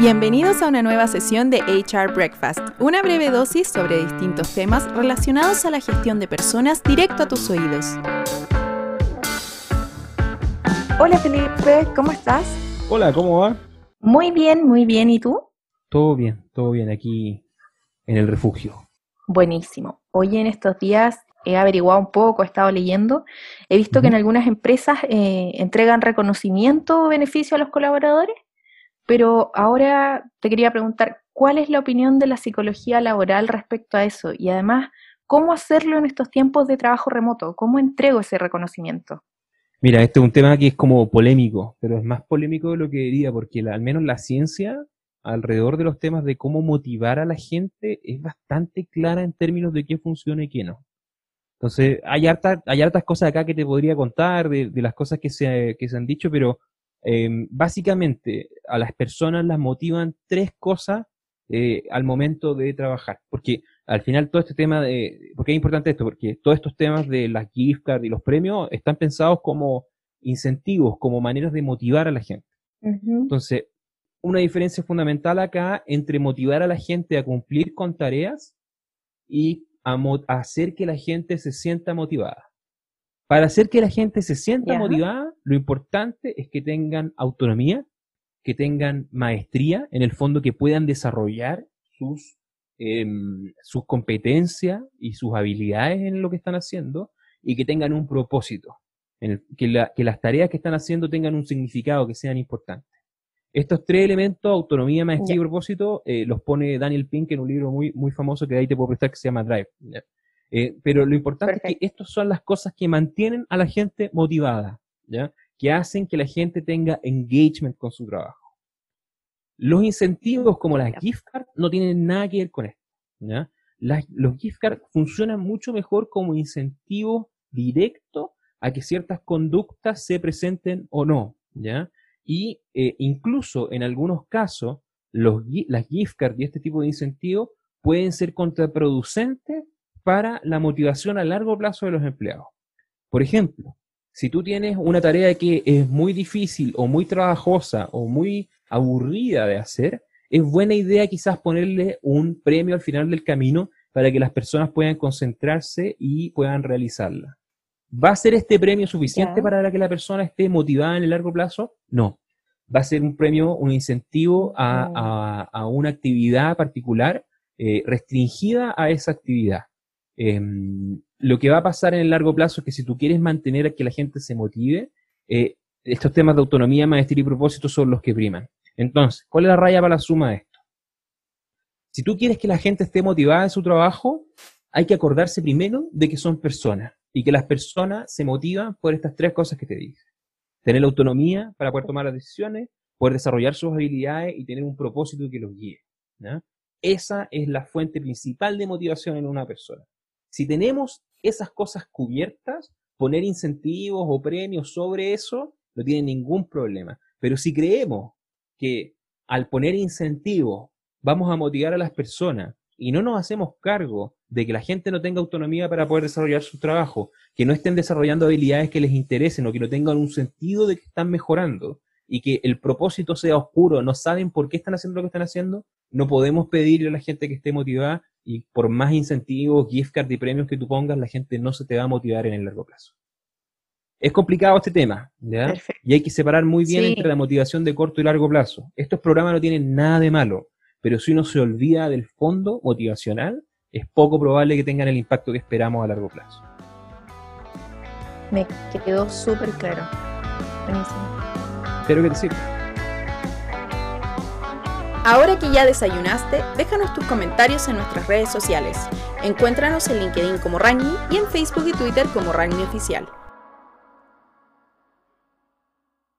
Bienvenidos a una nueva sesión de HR Breakfast, una breve dosis sobre distintos temas relacionados a la gestión de personas directo a tus oídos. Hola Felipe, ¿cómo estás? Hola, ¿cómo va? Muy bien, muy bien. ¿Y tú? Todo bien, todo bien aquí en el refugio. Buenísimo. Hoy en estos días he averiguado un poco, he estado leyendo, he visto que en algunas empresas eh, entregan reconocimiento o beneficio a los colaboradores pero ahora te quería preguntar, ¿cuál es la opinión de la psicología laboral respecto a eso? Y además, ¿cómo hacerlo en estos tiempos de trabajo remoto? ¿Cómo entrego ese reconocimiento? Mira, este es un tema que es como polémico, pero es más polémico de lo que diría, porque al menos la ciencia alrededor de los temas de cómo motivar a la gente es bastante clara en términos de qué funciona y qué no. Entonces, hay, harta, hay hartas cosas acá que te podría contar de, las cosas que se, que se han dicho, pero Em, básicamente, a las personas las motivan tres cosas eh, al momento de trabajar. Porque al final todo este tema de... ¿Por qué es importante esto? Porque todos estos temas de las gift cards y los premios están pensados como incentivos, como maneras de motivar a la gente. Entonces, una diferencia fundamental acá entre motivar a la gente a cumplir con tareas y a hacer que la gente se sienta motivada. Para hacer que la gente se sienta motivada, lo importante es que tengan autonomía, que tengan maestría, en el fondo que puedan desarrollar sus, em, sus competencias y sus habilidades en lo que están haciendo y que tengan un propósito, que, las tareas que están haciendo tengan un significado, que sean importantes. Estos tres elementos, autonomía, maestría y propósito, eh, los pone Daniel Pink en un libro muy, muy famoso que de ahí te puedo prestar que se llama Drive. Eh, pero lo importante es que estas son las cosas que mantienen a la gente motivada, ¿ya? que hacen que la gente tenga engagement con su trabajo. Los incentivos como las gift cards no tienen nada que ver con esto. ¿ya? los gift cards funcionan mucho mejor como incentivo directo a que ciertas conductas se presenten o no. ¿ya? Y eh, incluso en algunos casos, los, las gift cards y este tipo de incentivos pueden ser contraproducentes para la motivación a largo plazo de los empleados. Por ejemplo, si tú tienes una tarea que es muy difícil o muy trabajosa o muy aburrida de hacer, es buena idea quizás ponerle un premio al final del camino para que las personas puedan concentrarse y puedan realizarla. ¿Va a ser este premio suficiente para que la persona esté motivada en el largo plazo? No. Va a ser un premio, un incentivo a, una actividad particular eh, restringida a esa actividad. Em, lo que va a pasar en el largo plazo es que si tú quieres mantener a que la gente se motive, eh, estos temas de autonomía, maestría y propósito son los que priman. Entonces, ¿cuál es la raya para la suma de esto? Si tú quieres que la gente esté motivada en su trabajo, hay que acordarse primero de que son personas y que las personas se motivan por estas tres cosas que te dije. Tener la autonomía para poder tomar las decisiones, poder desarrollar sus habilidades y tener un propósito que los guíe. Esa es la fuente principal de motivación en una persona. Si tenemos esas cosas cubiertas, poner incentivos o premios sobre eso no tiene ningún problema. Pero si creemos que al poner incentivos vamos a motivar a las personas y no nos hacemos cargo de que la gente no tenga autonomía para poder desarrollar su trabajo, que no estén desarrollando habilidades que les interesen o que no tengan un sentido de que están mejorando y que el propósito sea oscuro, no saben por qué están haciendo lo que están haciendo, no podemos pedirle a la gente que esté motivada y por más incentivos, gift cards y premios que tú pongas, la gente no se te va a motivar en el largo plazo. Es complicado este tema, ¿ya? Y hay que separar muy bien entre la motivación de corto y largo plazo. Estos programas no tienen nada de malo, pero si uno se olvida del fondo motivacional, es poco probable que tengan el impacto que esperamos a largo plazo. Me quedó súper claro. Espero que te sirva. Ahora que ya desayunaste, déjanos tus comentarios en nuestras redes sociales. Encuéntranos en LinkedIn como Ragni y en Facebook y Twitter como Ragni Oficial.